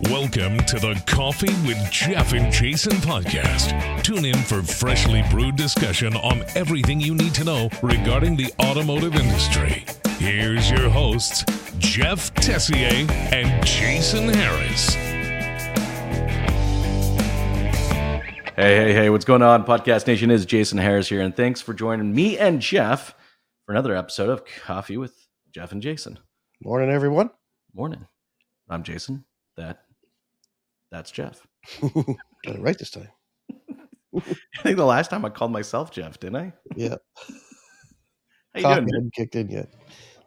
Welcome to the Coffee with Jeff and Jason podcast. Tune in for freshly brewed discussion on everything you need to know regarding the automotive industry. Here's your hosts, Jeff Tessier and Jason Harris. Hey, hey, hey, what's going on? Podcast Nation is Jason Harris here, and thanks for joining me and Jeff for another episode of Coffee with Jeff and Jason. Morning, everyone. Morning. I'm Jason. That that's Jeff. Got it right this time. I think the last time I called myself Jeff, didn't I? Yeah. How you Coffee doing? hadn't kicked in yet.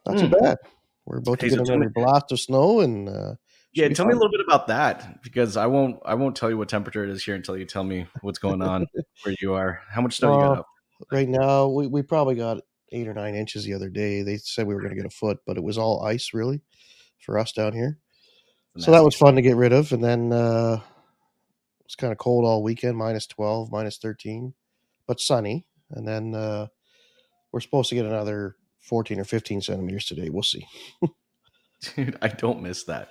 Not Hmm. too bad. We're about to Hey, so get me- another blast of snow, and uh, Yeah, tell me a little bit about that because I won't I won't tell you what temperature it is here until you tell me what's going on where you are. How much snow you got up? right now, we, we probably got eight or nine inches the other day. They said we were going to get a foot, but it was all ice, really, for us down here. So that was fun to get rid of. And then uh, it was kind of cold all weekend, minus 12, minus 13, but sunny. And then uh, we're supposed to get another 14 or 15 centimeters today. We'll see. Dude, I don't miss that.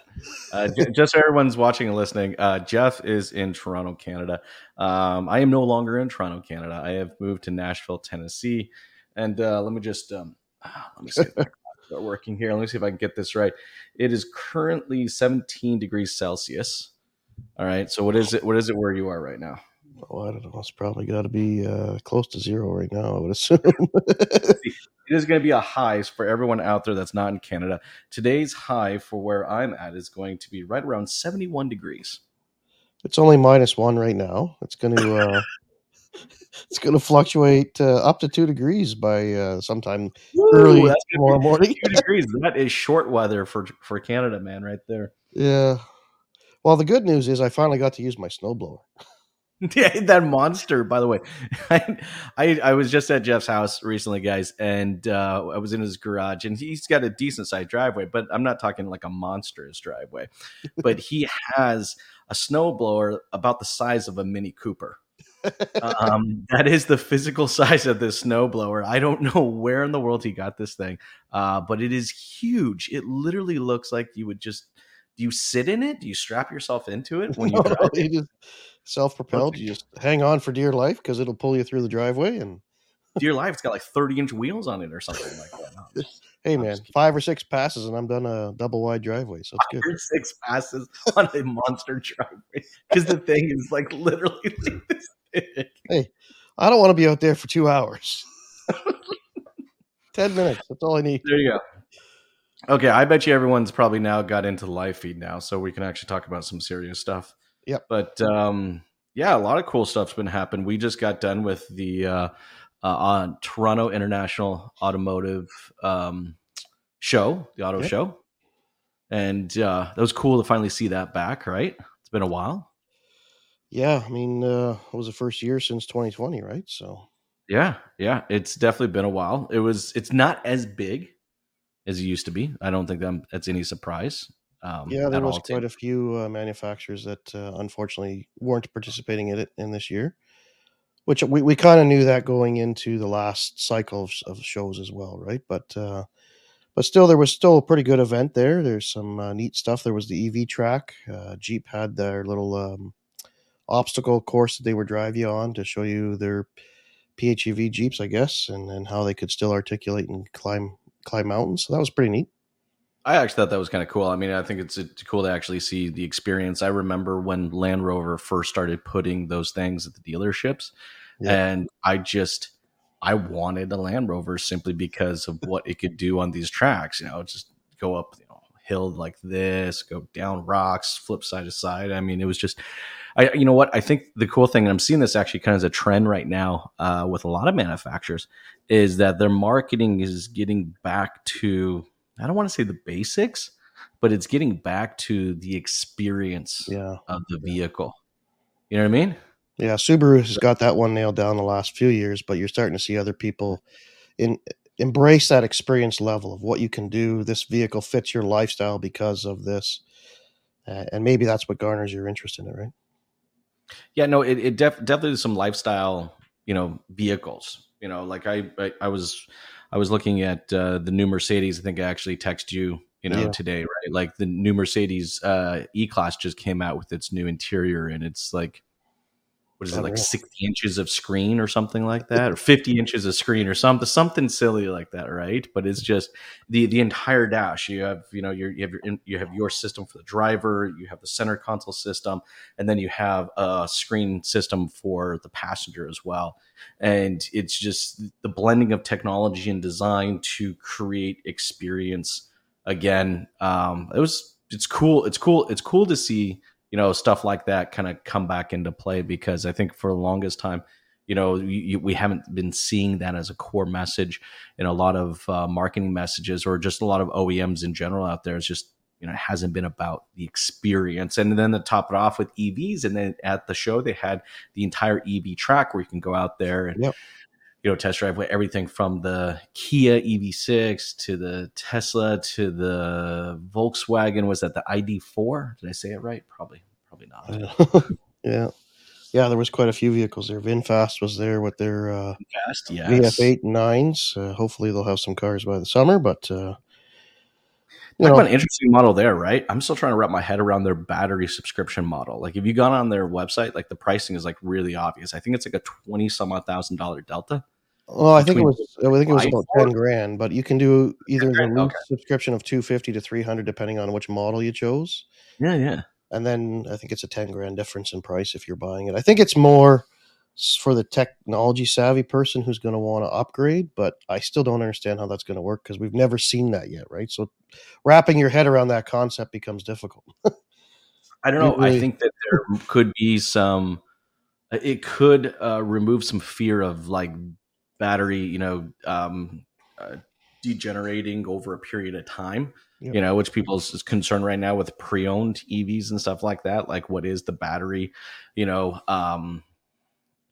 Uh, just so everyone's watching and listening, uh, Jeff is in Toronto, Canada. Um, I am no longer in Toronto, Canada. I have moved to Nashville, Tennessee. And uh, let me just um, ah, let me see working here. Let me see if I can get this right. It is currently 17 degrees Celsius. All right. So what is it? What is it where you are right now? Oh, I don't know. It's probably got to be uh, close to zero right now, I would assume. It is going to be a high for everyone out there that's not in Canada. Today's high for where I'm at is going to be right around 71 degrees. it's only minus one right now. It's going to uh, it's going to fluctuate uh, up to two degrees by uh, sometime early tomorrow morning. two degrees. That is short weather for for Canada, man, right there. yeah. Well, the good news is I finally got to use my snowblower. Yeah, that monster. By the way, I, I I was just at Jeff's house recently, guys, and uh, I was in his garage, and he's got a decent sized driveway, but I'm not talking like a monstrous driveway, but he has a snowblower about the size of a Mini Cooper. Um, that is the physical size of this snowblower. I don't know where in the world he got this thing, uh, but it is huge. It literally looks like you would just. Do you sit in it? Do you strap yourself into it when you No, drive? you self-propelled. You just hang on for dear life because it'll pull you through the driveway. And Dear Life, it's got like 30 inch wheels on it or something like that. hey, I'm man, five or six passes, and I'm done a double wide driveway, so it's good. Five or six passes on a monster driveway because the thing is like literally like this big. I don't want to be out there for two hours. Ten minutes. That's all I need. There you go. Okay, I bet you everyone's probably now got into the live feed now, so we can actually talk about some serious stuff. Yep. But um, yeah, a lot of cool stuff's been happening. We just got done with the uh, uh, on Toronto International Automotive um, Show, the auto Yep. show, and uh, that was cool to finally see that back. Right? It's been a while. Yeah, I mean, uh, it was the first year since 2020, right? So Yeah, yeah, it's definitely been a while. It was. It's not as big as it used to be. I don't think that that's any surprise. Um, yeah, there was quite a few uh, manufacturers that uh, unfortunately weren't participating in it in this year, which we, we kind of knew that going into the last cycle of, of shows as well, right? But uh, but still, there was still a pretty good event there. There's some uh, neat stuff. There was the EV track. Uh, Jeep had their little um, obstacle course that they would drive you on to show you their PHEV Jeeps, I guess, and, and how they could still articulate and climb climb mountains. So that was pretty neat. I actually thought that was kind of cool. I mean, I think it's, it's cool to actually see the experience. I remember when Land Rover first started putting those things at the dealerships, Yeah. and I just I wanted a Land Rover simply because of what it could do on these tracks. You know, just go up, hill like this, go down rocks, flip side to side. I mean, it was just. I, you know what? I think the cool thing, and I'm seeing this actually kind of as a trend right now uh, with a lot of manufacturers, is that their marketing is getting back to I don't want to say the basics, but it's getting back to the experience Yeah. of the vehicle. You know what I mean? Yeah, Subaru has got that one nailed down the last few years, but you're starting to see other people in embrace that experience level of what you can do. This vehicle fits your lifestyle because of this, uh, and maybe that's what garners your interest in it, right? Yeah, no, it, it def- definitely is some lifestyle, you know, vehicles. You know, like I, I, I was, I was looking at uh, the new Mercedes. I think I actually texted you you know Yeah. today right like the new mercedes uh e-class just came out with its new interior and it's like what is it Oh, like really? 60 inches of screen or something like that? Or 50 inches of screen or something something silly like that right? But it's just the the entire dash. You have you know your, you have your in- you have your system for the driver you have the center console system and then you have a screen system for the passenger as well. And it's just the blending of technology and design to create experience again. Um it was it's cool it's cool it's cool to see you know stuff like that kind of come back into play because i think for the longest time you know you, we haven't been seeing that as a core message in a lot of uh, marketing messages or just a lot of oems in general out there it's just you know it hasn't been about the experience and then to top it off with evs and then at the show they had the entire ev track where you can go out there and Yep. You know test drive with everything from the kia ev6 to the tesla to the volkswagen was that the id4 did i say it right probably probably not yeah, yeah. There was quite a few vehicles there. VinFast was there with their uh, fast yes VF8 nines. Uh, hopefully, they'll have some cars by the summer. But uh, you know, an interesting model there, right? I'm still trying to wrap my head around their battery subscription model. Like, if you gone on their website, like the pricing is like really obvious. I think it's like a twenty some odd thousand dollar delta. Well, I think it was. I think it was about ten grand. But you can do either the loose okay. subscription of two fifty to three hundred, depending on which model you chose. Yeah, yeah. and then I think it's a ten grand difference in price if you're buying it. I think it's more for the technology savvy person who's going to want to upgrade, but I still don't understand how that's going to work because we've never seen that yet, right? So wrapping your head around that concept becomes difficult. I don't know. Really- I think that there could be some. It could uh, remove some fear of like battery, you know, um, uh, degenerating over a period of time. Yep. You know, which people's is concerned right now with pre-owned EVs and stuff like that. Like, what is the battery? You know, um,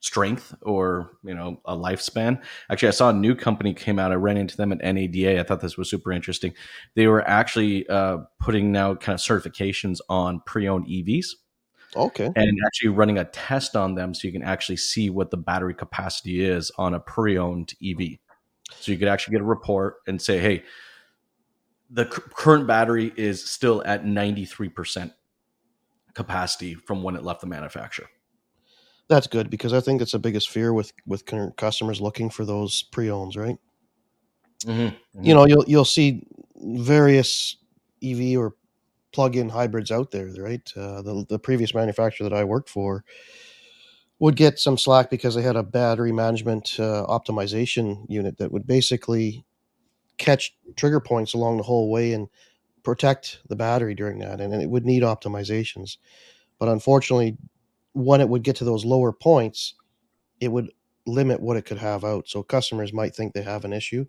strength or you know a lifespan actually i saw a new company came out i ran into them at nada i thought this was super interesting they were actually uh, putting now kind of certifications on pre-owned evs Okay. and actually running a test on them so you can actually see what the battery capacity is on a pre-owned EV. So you could actually get a report and say, "Hey, the c- current battery is still at 93% capacity from when it left the manufacturer." That's good because I think it's the biggest fear with with customers looking for those pre-owns, right? Mm-hmm. You know, you'll you'll see various EV or plug-in hybrids out there, right? Uh, the the previous manufacturer that I worked for would get some slack because they had a battery management uh, optimization unit that would basically catch trigger points along the whole way and protect the battery during that, and, and it would need optimizations. But unfortunately, when it would get to those lower points, it would limit what it could have out. So customers might think they have an issue.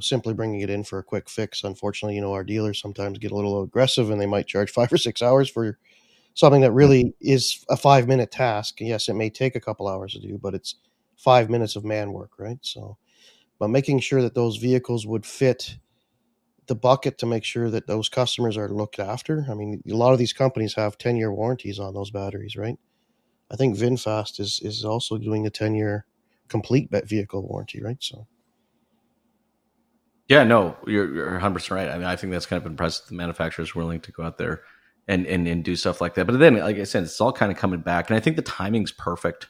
Simply bringing it in for a quick fix. Unfortunately, you know, our dealers sometimes get a little aggressive and they might charge five or six hours for something that really is a five minute task. Yes, it may take a couple hours to do, but it's five minutes of man work, right? So, but making sure that those vehicles would fit the bucket to make sure that those customers are looked after. I mean, a lot of these companies have 10 year warranties on those batteries, right? I think VinFast is is also doing a 10 year complete ve- vehicle warranty, right? So, Yeah, no, you're, you're 100% right. I mean, I think that's kind of impressive. The manufacturer's willing to go out there and, and, and do stuff like that. But then, like I said, it's all kind of coming back. And I think the timing's perfect.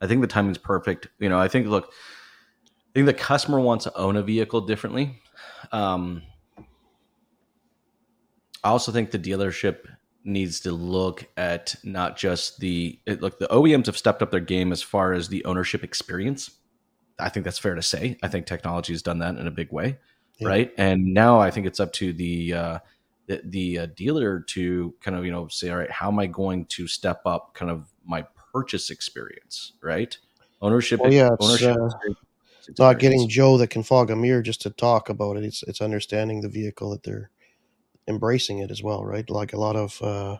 I think the timing's perfect. You know, I think, look, I think the customer wants to own a vehicle differently. Um, I also think the dealership needs to look at not just the it, look the OEMs have stepped up their game as far as the ownership experience. I think that's fair to say. I think technology has done that in a big way, Yeah. right? And now I think it's up to the uh, the, the uh, dealer to kind of you know say, all right, how am I going to step up kind of my purchase experience, right? Ownership, Well, yeah, ownership. uh, experience. not getting Joe that can fog a mirror just to talk about it. It's it's understanding the vehicle that they're embracing it as well, right? Like a lot of uh,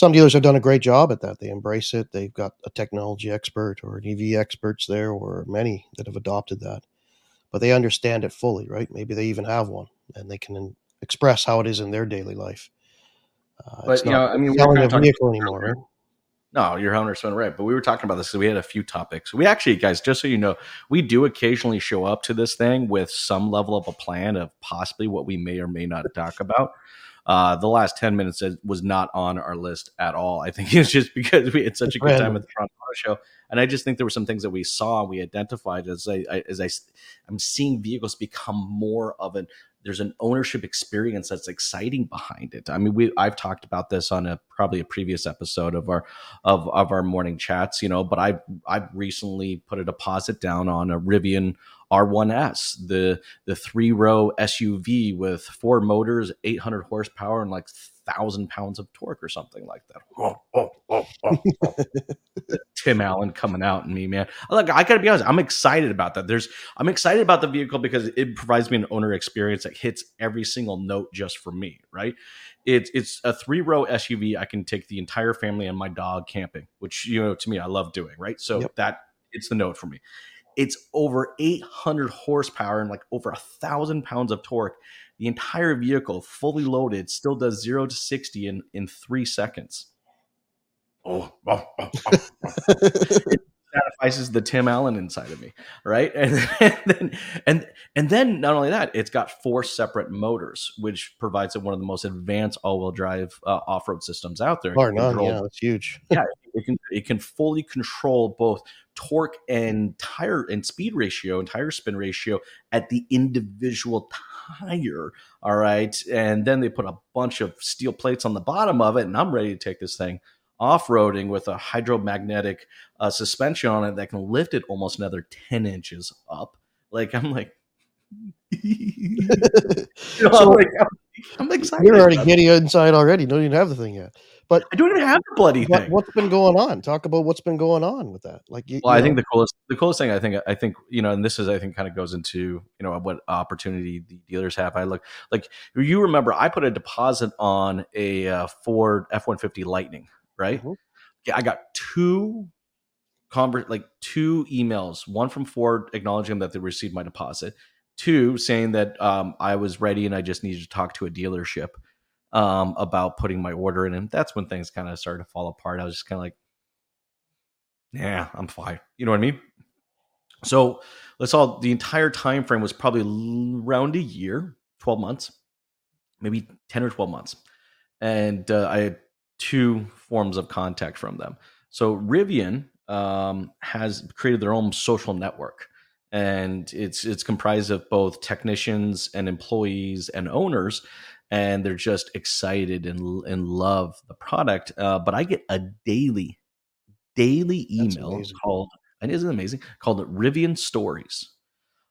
some dealers have done a great job at that. They embrace it. They've got a technology expert or an EV experts there, or many that have adopted that, but they understand it fully, right? Maybe they even have one, and they can express how it is in their daily life. Uh, But, you know, I mean, selling a vehicle anymore, right? No, you're 100% right. But we were talking about this because we had a few topics. We actually, guys, just so you know, we do occasionally show up to this thing with some level of a plan of possibly what we may or may not talk about. Uh, the last 10 minutes was not on our list at all. I think it's just because we had such a good time at the Toronto Show. And I just think there were some things that we saw, we identified as I, as I, I'm seeing vehicles become more of an there's an ownership experience that's exciting behind it. I mean, we I've talked about this on a probably a previous episode of our of of our morning chats, you know, but I I've recently put a deposit down on a Rivian R1S, the the three row SUV with four motors, 800 horsepower, and like thousand pounds of torque or something like that. Oh, oh, oh, oh, oh. Tim Allen coming out and me, man. Look, I gotta be honest, I'm excited about that. There's I'm excited about the vehicle because it provides me an owner experience that hits every single note just for me, right? It's it's a three row SUV. I can take the entire family and my dog camping, which you know to me I love doing, right? So yep. that it's the note for me. It's over 800 horsepower and like over a thousand pounds of torque the entire vehicle, fully loaded, still does zero to 60 in, in three seconds. Oh, oh, oh, it oh, oh. satisfies the Tim Allen inside of me, right? And, and, then and and then not only that, it's got four separate motors, which provides it one of the most advanced all-wheel drive uh, off-road systems out there. Bar none, yeah, it's huge. yeah, it can it can fully control both torque and tire and speed ratio and tire spin ratio at the individual tire. All right. And then they put a bunch of steel plates on the bottom of it. And I'm ready to take this thing off roading with a hydromagnetic uh, suspension on it that can lift it almost another 10 inches up. Like, I'm like, you know, so, I'm, like I'm, I'm, excited. You're already giddy inside already. Don't even have the thing yet. But I don't even have the bloody what, thing. What's been going on? Talk about what's been going on with that. Like, you, well, you I know. think the coolest, the coolest thing I think, I think, you know, and this is, I think, kind of goes into, you know, what opportunity the dealers have. I look like you remember, I put a deposit on a uh, Ford F one fifty Lightning, right? Mm-hmm. Yeah, I got two convert like two emails, one from Ford acknowledging that they received my deposit, two saying that um, I was ready and I just needed to talk to a dealership um, about putting my order in. And that's when things kind of started to fall apart. I was just kind of like, yeah, I'm fine. You know what I mean? So let's all the entire time frame was probably around a year, 12 months, maybe 10 or 12 months. And uh, I had two forms of contact from them. So Rivian um, has created their own social network and it's it's comprised of both technicians and employees and owners and they're just excited and and love the product. Uh, but I get a daily daily email called and isn't amazing called Rivian Stories.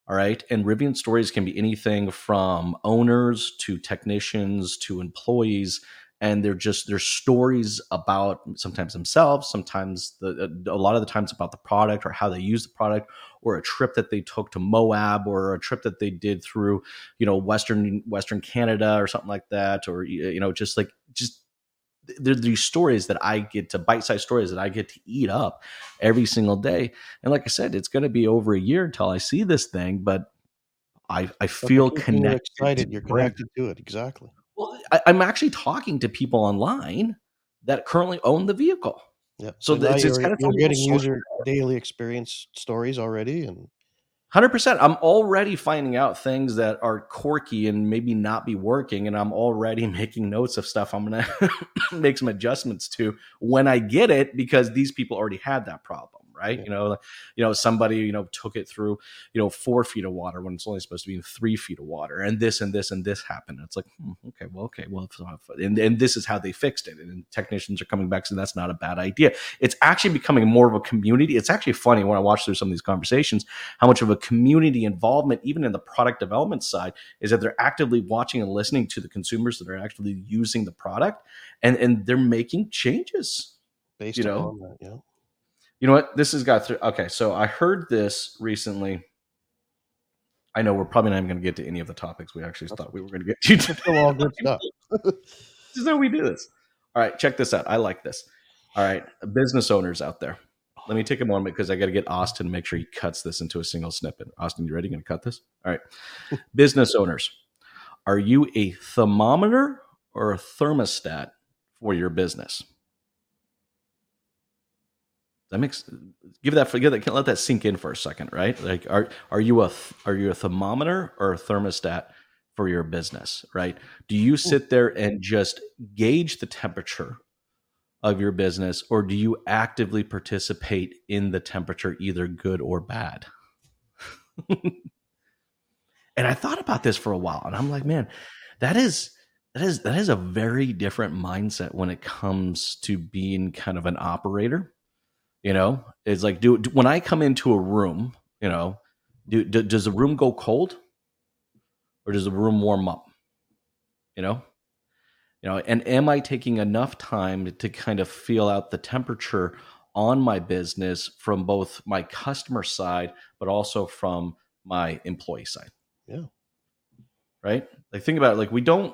All right, and Rivian Stories can be anything from owners to technicians to employees and they're just they're stories about sometimes themselves sometimes the, a lot of the times about the product or how they use the product or a trip that they took to moab or a trip that they did through you know western western canada or something like that or you know just like just there are these stories that I get to bite-sized stories that I get to eat up every single day. And like I said, it's going to be over a year until I see this thing, but I I feel connected. Excited, you're connected to it exactly. Well, I, am actually talking to people online that currently own the vehicle. Yeah. So, so it's, it's kind of you're getting user daily experience stories already, and Hundred percent. I'm already finding out things that are quirky and maybe not be working, and I'm already making notes of stuff I'm gonna make some adjustments to when I get it because these people already had that problem right? Yeah. You know, you know, somebody you know took it through you know four feet of water when it's only supposed to be in three feet of water, and this and this and this happened. It's like hmm, okay, well, okay, well, and and this is how they fixed it, and technicians are coming back so that's not a bad idea. It's actually becoming more of a community. It's actually funny when I watch through some of these conversations how much of a community involvement, even in the product development side, is that they're actively watching and listening to the consumers that are actually using the product, and and they're making changes based you know, that, yeah. You know what? This has got through. Okay, so I heard this recently. I know we're probably not even going to get to any of the topics we actually thought we were going to get to. Still all good stuff. this is how we do this. All right, check this out. I like this. All right, business owners out there. Let me take a moment because I got to get Austin to make sure he cuts this into a single snippet. Austin, you ready? Going to cut this? All right. business owners, are you a thermometer or a thermostat for your business? That makes give that give that let that sink in for a second, right? Like, are are you a are you a thermometer or a thermostat for your business, right? Do you sit there and just gauge the temperature of your business, or do you actively participate in the temperature, either good or bad? and I thought about this for a while, and I'm like, man, that is that is that is a very different mindset when it comes to being kind of an operator. You know, it's like do, do when I come into a room, you know, do, do, does the room go cold or does the room warm up? You know, you know, and am I taking enough time to kind of feel out the temperature on my business from both my customer side, but also from my employee side? Yeah. Right. Like think about it. Like we don't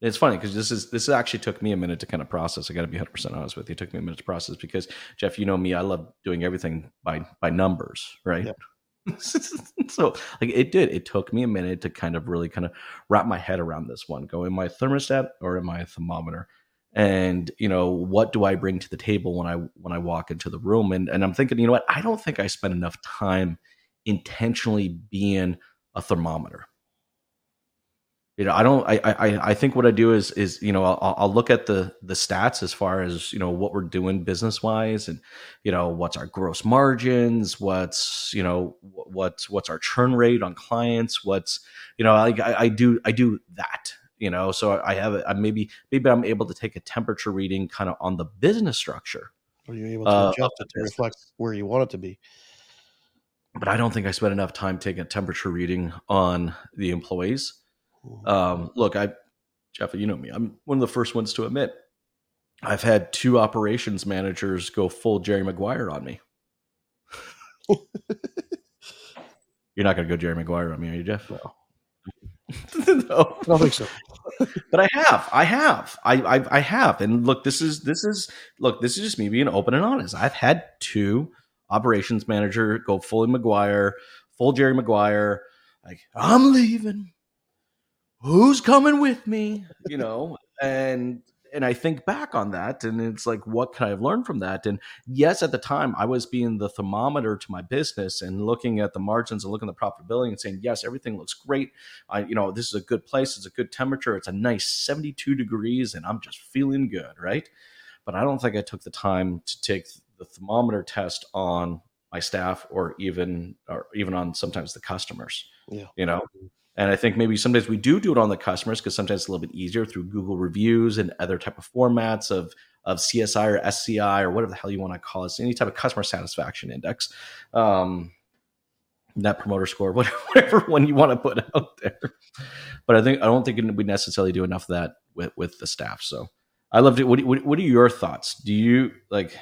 it's funny because this is this actually took me a minute to kind of process. I got to be 100 percent honest with you. It took me a minute to process because Jeff, you know me, I love doing everything by by numbers, right? So like it did. It took me a minute to kind of really kind of wrap my head around this one. Go in my thermostat or in my thermometer, and you know what do I bring to the table when I when I walk into the room? And and I'm thinking, you know what? I don't think I spend enough time intentionally being a thermometer you know, I don't. I, I I think what I do is is you know I'll, I'll look at the the stats as far as you know what we're doing business wise, and you know what's our gross margins, what's you know what's what's our churn rate on clients, what's you know I I, I do I do that you know so I have I maybe maybe I'm able to take a temperature reading kind of on the business structure. Are you able to uh, adjust it to reflect where you want it to be? But I don't think I spent enough time taking a temperature reading on the employees um, look, I, Jeff, you know me. I'm one of the first ones to admit I've had two operations managers go full Jerry Maguire on me. You're not going to go Jerry Maguire on me, are you, Jeff? No. no, I don't think so. but I have, I have, I, I, I have, and look, this is this is look, this is just me being open and honest. I've had two operations manager go fully Maguire, full Jerry Maguire. Like I'm leaving who's coming with me? You know and and i think back on that and it's like what can i have learned from that? And yes at the time i was being the thermometer to my business and looking at the margins and looking at the profitability and saying yes everything looks great. I you know this is a good place. It's a good temperature. It's a nice 72 degrees and i'm just feeling good right? But i don't think i took the time to take the thermometer test on my staff or even or even on sometimes the customers yeah. you know and I think maybe sometimes we do do it on the customers because sometimes it's a little bit easier through Google reviews and other type of formats of of CSI or SCI or whatever the hell you want to call it, any type of customer satisfaction index, um, net promoter score, whatever one you want to put out there. But I think I don't think we necessarily do enough of that with with the staff. So I love it. What, what, what are your thoughts? Do you like?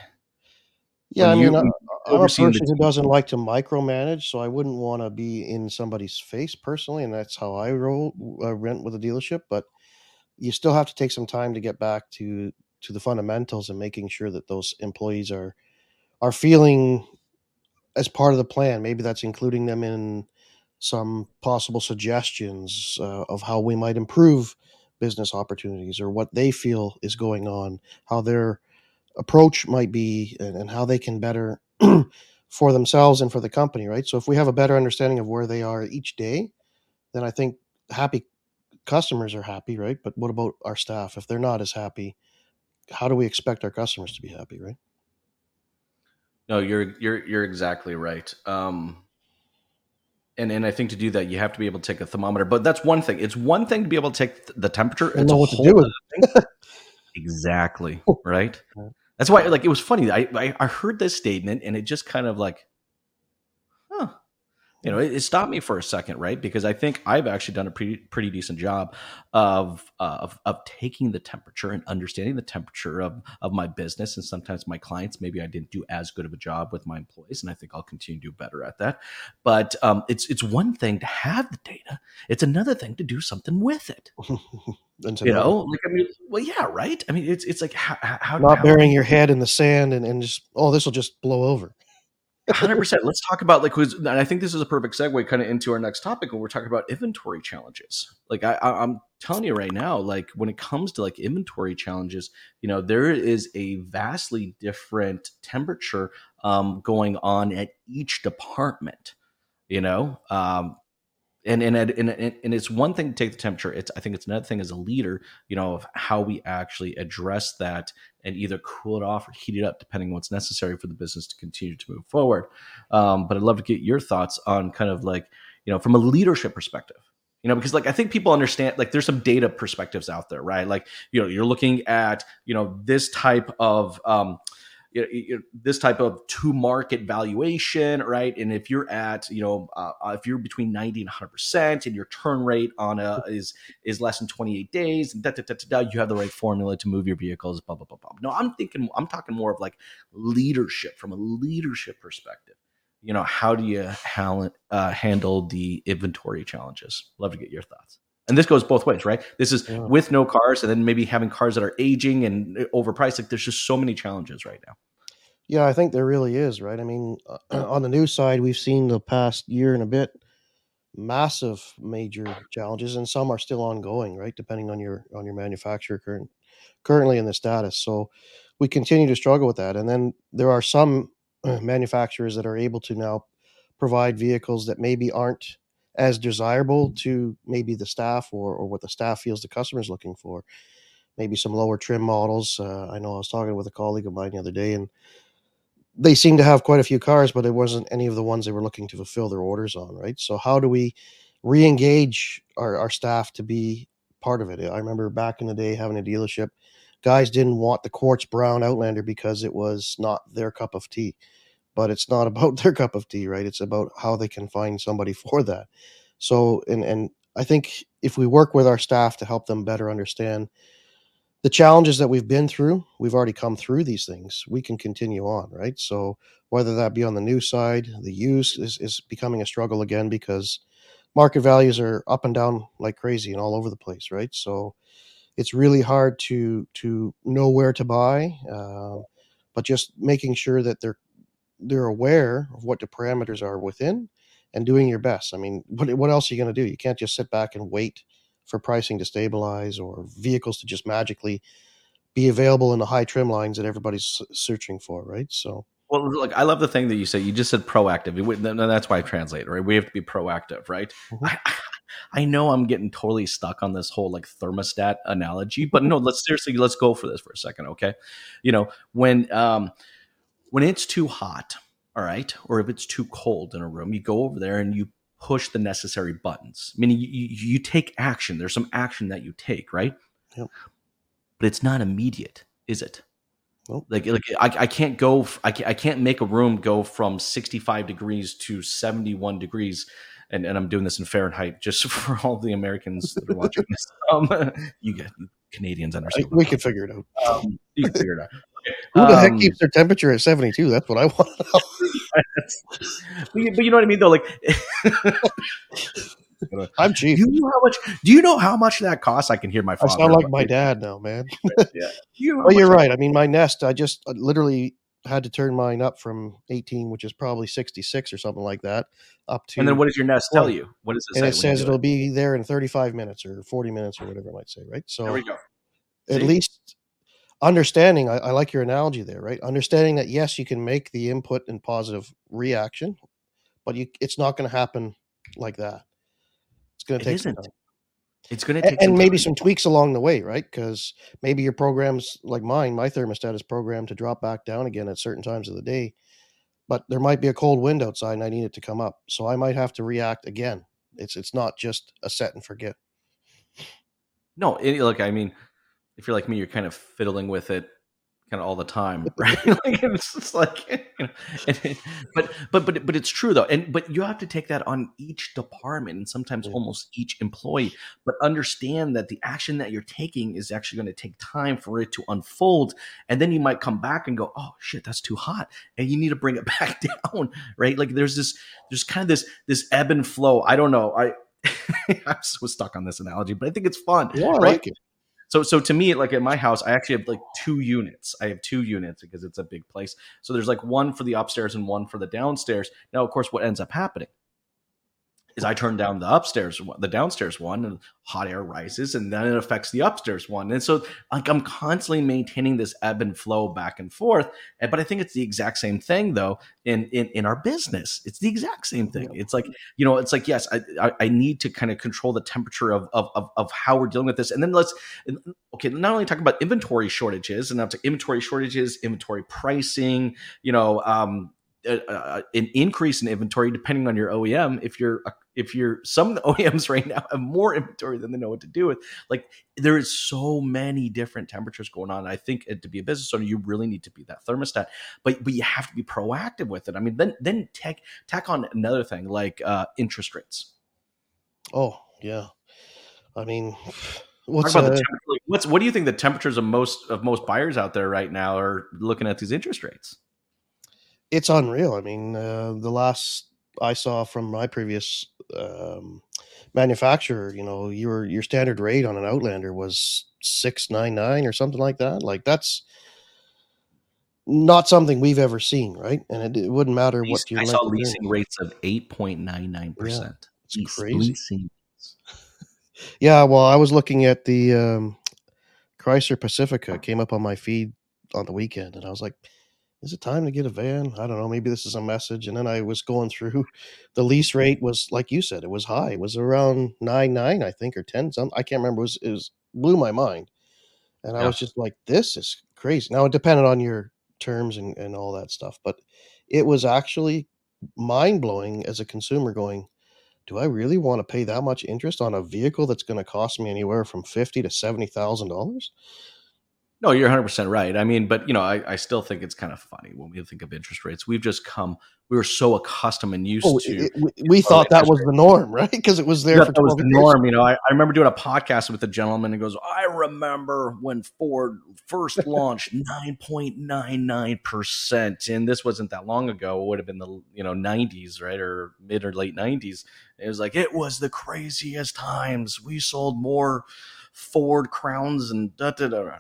Yeah, I mean, I'm, I'm a person who doesn't like to micromanage, so I wouldn't want to be in somebody's face personally, and that's how I roll uh, rent with a dealership. But you still have to take some time to get back to to the fundamentals and making sure that those employees are are feeling as part of the plan. Maybe that's including them in some possible suggestions uh, of how we might improve business opportunities or what they feel is going on, how they're approach might be and, and how they can better for themselves and for the company, right? So if we have a better understanding of where they are each day, then I think happy customers are happy, right? But what about our staff? If they're not as happy, how do we expect our customers to be happy, right? No, you're you're you're exactly right. Um, and and I think to do that, you have to be able to take a thermometer. But that's one thing. It's one thing to be able to take the temperature. I know what to do with it. exactly right. That's why, like, it was funny. I, I, I heard this statement and it just kind of like, you know, it, it, stopped me for a second, right? Because I think I've actually done a pretty pretty decent job of uh, of of taking the temperature and understanding the temperature of of my business and sometimes my clients. Maybe I didn't do as good of a job with my employees, and I think I'll continue to do better at that. But um, it's it's one thing to have the data; it's another thing to do something with it. you know, like I mean, well, yeah, right. I mean, it's it's like how, how not how, burying your head in the sand and and just oh, this will just blow over. Hundred percent. Let's talk about like, who's, and I think this is a perfect segue kind of into our next topic when we're talking about inventory challenges. Like, I, I'm telling you right now, like when it comes to like inventory challenges, you know, there is a vastly different temperature um, going on at each department. You know, um, and and, and and it's one thing to take the temperature. It's i think it's another thing as a leader you know of how we actually address that and either cool it off or heat it up depending on what's necessary for the business to continue to move forward. Um, but i'd love to get your thoughts on kind of like you know from a leadership perspective you know because like i think people understand like there's some data perspectives out there right? Like you know you're looking at you know this type of um, you know, this type of to market valuation, right? And if you're at, you know, uh, if you're between 90 and 100 percent, and your turn rate on a is is less than 28 days, and da, da, da, da, da, you have the right formula to move your vehicles. Blah blah blah blah. No, I'm thinking, I'm talking more of like leadership from a leadership perspective. You know, how do you ha- uh, handle the inventory challenges? Love to get your thoughts and this goes both ways, right? This is yeah. with no cars, and then maybe having cars that are aging and overpriced. Like there's just so many challenges right now. Yeah, I think there really is, right? I mean, on the news side, we've seen the past year and a bit massive major challenges, and some are still ongoing, right? Depending on your on your manufacturer current currently in the status. So we continue to struggle with that, and then there are some uh, manufacturers that are able to now provide vehicles that maybe aren't as desirable to maybe the staff or, or what the staff feels the customer is looking for. Maybe some lower trim models. Uh, I know I was talking with a colleague of mine the other day, and they seem to have quite a few cars, but it wasn't any of the ones they were looking to fulfill their orders on, right? So how do we re-engage our, our staff to be part of it? I remember back in the day having a dealership, guys didn't want the quartz brown Outlander because it was not their cup of tea but it's not about their cup of tea, right? It's about how they can find somebody for that. So, and and I think if we work with our staff to help them better understand the challenges that we've been through, we've already come through these things. We can continue on, right? So whether that be on the new side, the use is, is becoming a struggle again because market values are up and down like crazy and all over the place, right? So it's really hard to to know where to buy, uh, but just making sure that they're they're aware of what the parameters are within and doing your best. I mean, what what else are you going to do? You can't just sit back and wait for pricing to stabilize or vehicles to just magically be available in the high trim lines that everybody's searching for, right? So. Well, look, I love the thing that you say. You just said proactive. That's why I translate, right? We have to be proactive, right? Mm-hmm. I, I know I'm getting totally stuck on this whole like thermostat analogy, but no, let's seriously let's go for this for a second, okay? You know, when um when it's too hot, all right, or if it's too cold in a room, you go over there and you push the necessary buttons. Meaning you, you, you take action. There's some action that you take, right? Yep. But it's not immediate, is it? Nope. Like, like I, I can't go. I can't, I can't make a room go from 65 degrees to 71 degrees, and, and I'm doing this in Fahrenheit just for all the Americans that are watching this. Um, you get Canadians understand. we can figure it out. Um, you can figure it out. Who the um, heck keeps their temperature at 72? That's what I want to know. but, you, but, you, know what I mean, though? Like, I'm cheap. Do you know how much? Do you know how much that costs? I can hear my father. I sound like my dad now, man. yeah. You well, you're right. I mean, my nest. I just uh, literally had to turn mine up from 18, which is probably 66 or something like that, up to. And then what does your nest tell you? What does it and it says it'll it? be there in 35 minutes or 40 minutes or whatever it might say, right? So there we go. At least understanding I, I, like your analogy there right understanding that yes you can make the input and positive reaction but you it's not going to happen like that it's going to take isn't. It's going to take and, and maybe some tweaks along the way right? Because maybe your programs like mine my thermostat is programmed to drop back down again at certain times of the day but there might be a cold wind outside and i need it to come up so i might have to react again. It's it's not just a set and forget. No it, look i mean if you're like me, you're kind of fiddling with it kind of all the time, right? like it's like, you know, and, but but but but it's true though, and but you have to take that on each department and sometimes yeah. almost each employee. But understand that the action that you're taking is actually going to take time for it to unfold, and then you might come back and go, "Oh shit, that's too hot," and you need to bring it back down, right? Like there's this, there's kind of this this ebb and flow. I don't know, I. I'm so stuck on this analogy, but I think it's fun. Yeah, I right? like it So so to me, like at my house, I actually have like two units. I have two units because it's a big place. So there's like one for the upstairs and one for the downstairs. Now, of course, what ends up happening is I turn down the upstairs, the downstairs one, and hot air rises, and then it affects the upstairs one. And so, like, I'm constantly maintaining this ebb and flow back and forth. But I think it's the exact same thing, though, in in, in our business. It's the exact same thing. It's like you know, it's like yes, I I, I need to kind of control the temperature of, of of of how we're dealing with this, and then let's okay, not only talk about inventory shortages, and to inventory shortages, inventory pricing, you know. Um, uh, an increase in inventory depending on your OEM. If you're if you're some of the OEMs right now have more inventory than they know what to do with. Like there is so many different temperatures going on. I think to be a business owner, you really need to be that thermostat, but but you have to be proactive with it. I mean, then then tack tack on another thing like uh, interest rates. Oh yeah, I mean. What's, uh, what's what do you think the temperatures of most of most buyers out there right now are looking at these interest rates? It's unreal. I mean, uh, the last I saw from my previous um, manufacturer, you know, your your standard rate on an Outlander was six nine nine or something like that. Like that's not something we've ever seen, right? And it, it wouldn't matter what you. I saw leasing rates of eight point nine nine percent. It's crazy. yeah, well, I was looking at the um, Chrysler Pacifica came up on my feed on the weekend, and I was like is it time to get a van? I don't know. Maybe this is a message. And then I was going through the lease rate was like you said, it was high. It was around nine nine, I think, or ten. Some I can't remember. It was it was blew my mind. And I was just like, this is crazy. Now it depended on your terms and, and all that stuff, but it was actually mind blowing as a consumer going, do I really want to pay that much interest on a vehicle that's going to cost me anywhere from fifty to seventy thousand dollars? No, you're 100% right. I mean, but you know, I, I still think it's kind of funny when we think of interest rates. We've just come, we were so accustomed and used oh, to. It, we, we thought that was the norm, right? Because it was there for that was the years. norm. You know, I, I remember doing a podcast with a gentleman and goes, I remember when Ford first launched 9.99%. And this wasn't that long ago. It would have been the, you know, 90s, right? Or mid or late 90s. It was like, it was the craziest times. We sold more Ford Crowns and da da da. da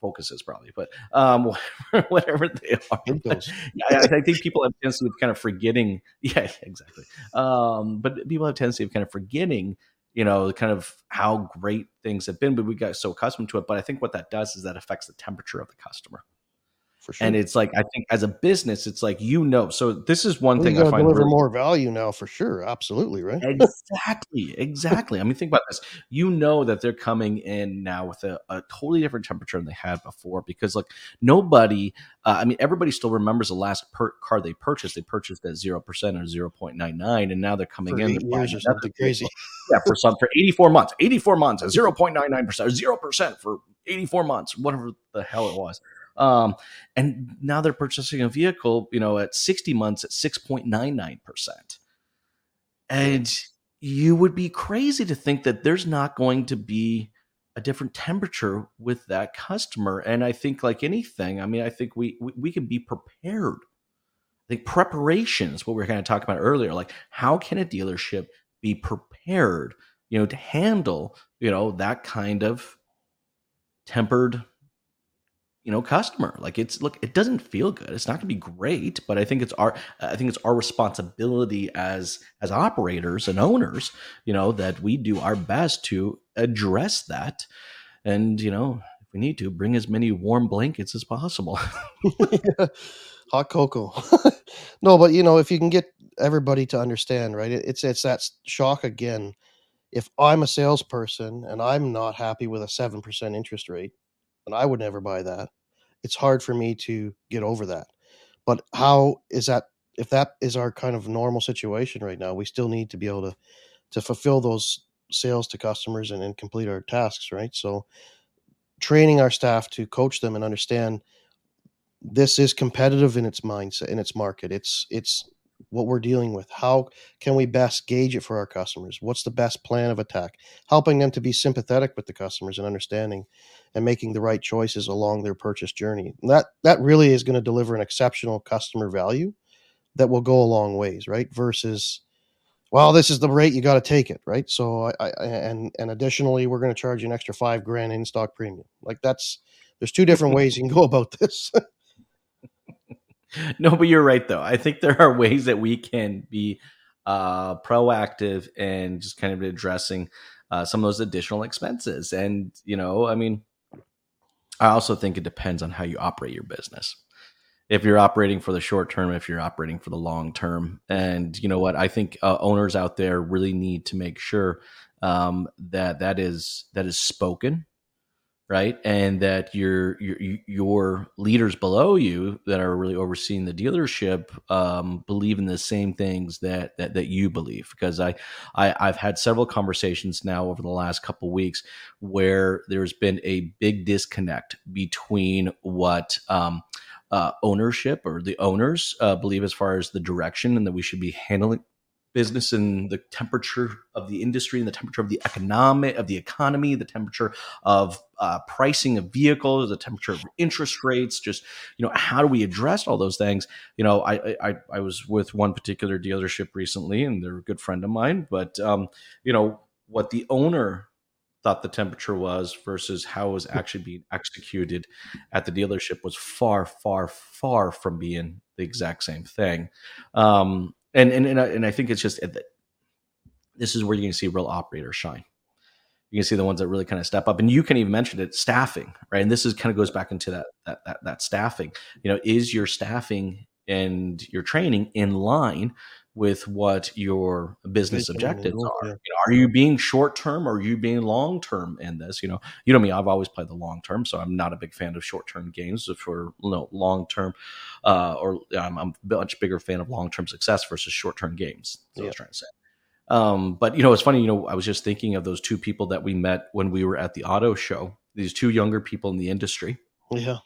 focuses probably, but um, whatever they are. yeah, I, think people have tendency of kind of forgetting. Yeah, exactly. Um, but people have tendency of kind of forgetting, you know, kind of how great things have been, but we got so accustomed to it. But I think what that does is that affects the temperature of the customer. For sure. And it's like I think as a business, it's like you know. So this is one thing I find deliver really, more value now for sure. Absolutely, right? exactly, exactly. I mean, think about this. You know that they're coming in now with a, a totally different temperature than they had before because like nobody. Uh, I mean, everybody still remembers the last per- car they purchased. They purchased at zero percent or zero point nine nine, and now they're coming for in. Years or something crazy. Yeah, for some for eighty four months, eighty four months at zero point nine nine percent, zero percent for eighty four months, whatever the hell it was. Um, and now they're purchasing a vehicle, you know, at 60 months at 6.99%. And you would be crazy to think that there's not going to be a different temperature with that customer. And I think, like anything, I mean, I think we, we, we can be prepared. I think preparation is what we were kind of talking about earlier. Like, how can a dealership be prepared, you know, to handle, you know, that kind of tempered you know customer. Like it's look it doesn't feel good. It's not going to be great but i think it's our i think it's our responsibility as as operators and owners you know that we do our best to address that. And you know if we need to bring as many warm blankets as possible. Hot cocoa. No but you know if you can get everybody to understand right it's it's that shock again. If i'm a salesperson and i'm not happy with a 7% interest rate and I would never buy that it's hard for me to get over that. But mm. how is that? If that is our kind of normal situation right now, we still need to be able to to fulfill those sales to customers and, and complete our tasks, right? So training our staff to coach them and understand this is competitive in its mindset in its market. It's it's what we're dealing with. How can we best gauge it for our customers? What's the best plan of attack? Helping them to be sympathetic with the customers and understanding and making the right choices along their purchase journey. That that really is going to deliver an exceptional customer value that will go a long ways, right? Versus well, this is the rate you got to take it, right? So, I, I and and additionally, we're going to charge you an extra five grand in stock premium. Like that's there's two different ways you can go about this. no, but you're right though. I think there are ways that we can be uh, proactive and just kind of addressing uh, some of those additional expenses. And you know, I mean, I also think it depends on how you operate your business. If you're operating for the short term, if you're operating for the long term, and you know what, I think uh, owners out there really need to make sure um, that that is that is spoken right? And that your your your leaders below you that are really overseeing the dealership um, believe in the same things that, that that you believe. Because I, I i've had several conversations now over the last couple weeks where there's been a big disconnect between what um, uh, ownership or the owners uh, believe as far as the direction and that we should be handling business and the temperature of the industry and the temperature of the economic of the economy, the temperature of uh, pricing of vehicles, the temperature of interest rates. Just you know, how do we address all those things? You know, I I, I was with one particular dealership recently, and they're a good friend of mine. But um, you know, what the owner thought the temperature was versus how it was actually being executed at the dealership was far, far, far from being the exact same thing. Um, and and and I, and I think it's just this is where you can see real operators shine. You can see the ones that really kind of step up, and you can even mention it staffing, right? And this is kind of goes back into that that that, that staffing. You know, is your staffing and your training in line with what your business objectives are. You know, are you being short term or are you being long term in this? You know, you know me, I've always played the long term, so I'm not a big fan of short term games. For you know, long term, uh, or I'm, I'm, a much bigger fan of long term success versus short term games. That's yeah. what I was trying to say. Um, but you know, it's funny. You know, I was just thinking of those two people that we met when we were at the auto show. These two younger people in the industry. Yeah.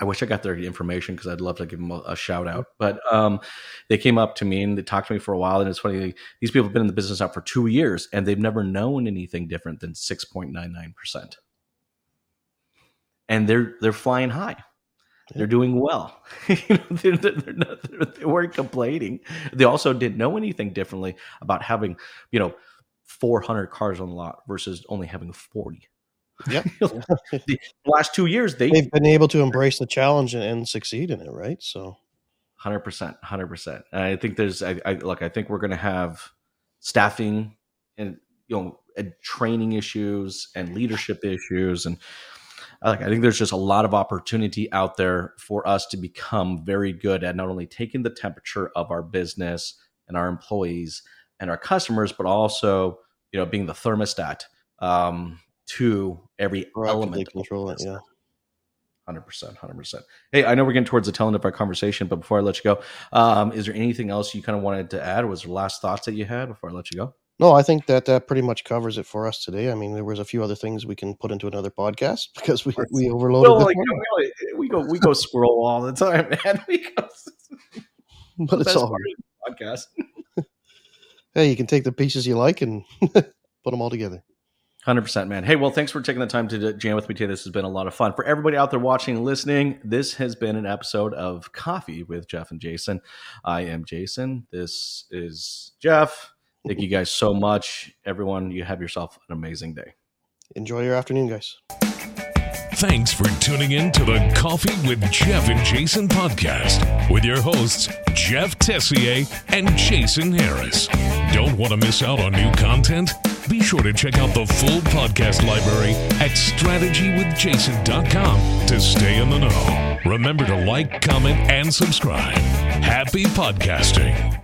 I wish I got their information because I'd love to give them a, a shout out. But um, they came up to me and they talked to me for a while. And it's funny, these people have been in the business now for two years and they've never known anything different than 6.99%. And they're they're flying high. They're doing well. they're, they're not, they're, they weren't complaining. They also didn't know anything differently about having, you know, 400 cars on the lot versus only having 40. Yep. the last two years, they they've been able to embrace the challenge and, and succeed in it, right? So, hundred percent, hundred percent. I think there's, I, I look, I think we're going to have staffing and you know and training issues and leadership issues and like I think there's just a lot of opportunity out there for us to become very good at not only taking the temperature of our business and our employees and our customers, but also you know being the thermostat um, to every element. Control it, yeah. Hundred percent, hundred percent. Hey, I know we're getting towards the tail end of our conversation, but before I let you go, um, is there anything else you kind of wanted to add? Was there last thoughts that you had before I let you go? No, I think that that pretty much covers it for us today. I mean, there was a few other things we can put into another podcast because we, we overloaded. Well, like, we go we go squirrel all the time, man. We go, but it's all hard. podcast. hey, you can take the pieces you like and put them all together. Hundred percent, man. Hey, well, thanks for taking the time to jam with me today. This has been a lot of fun for everybody out there watching and listening. This has been an episode of Coffee with Jeff and Jason. I am Jason. This is Jeff. Thank you guys so much, everyone. You have yourself an amazing day. Enjoy your afternoon, guys. Thanks for tuning in to the Coffee with Jeff and Jason podcast with your hosts, Jeff Tessier and Jason Harris. Don't want to miss out on new content? Be sure to check out the full podcast library at strategywithjason.com to stay in the know. Remember to like, comment, and subscribe. Happy podcasting.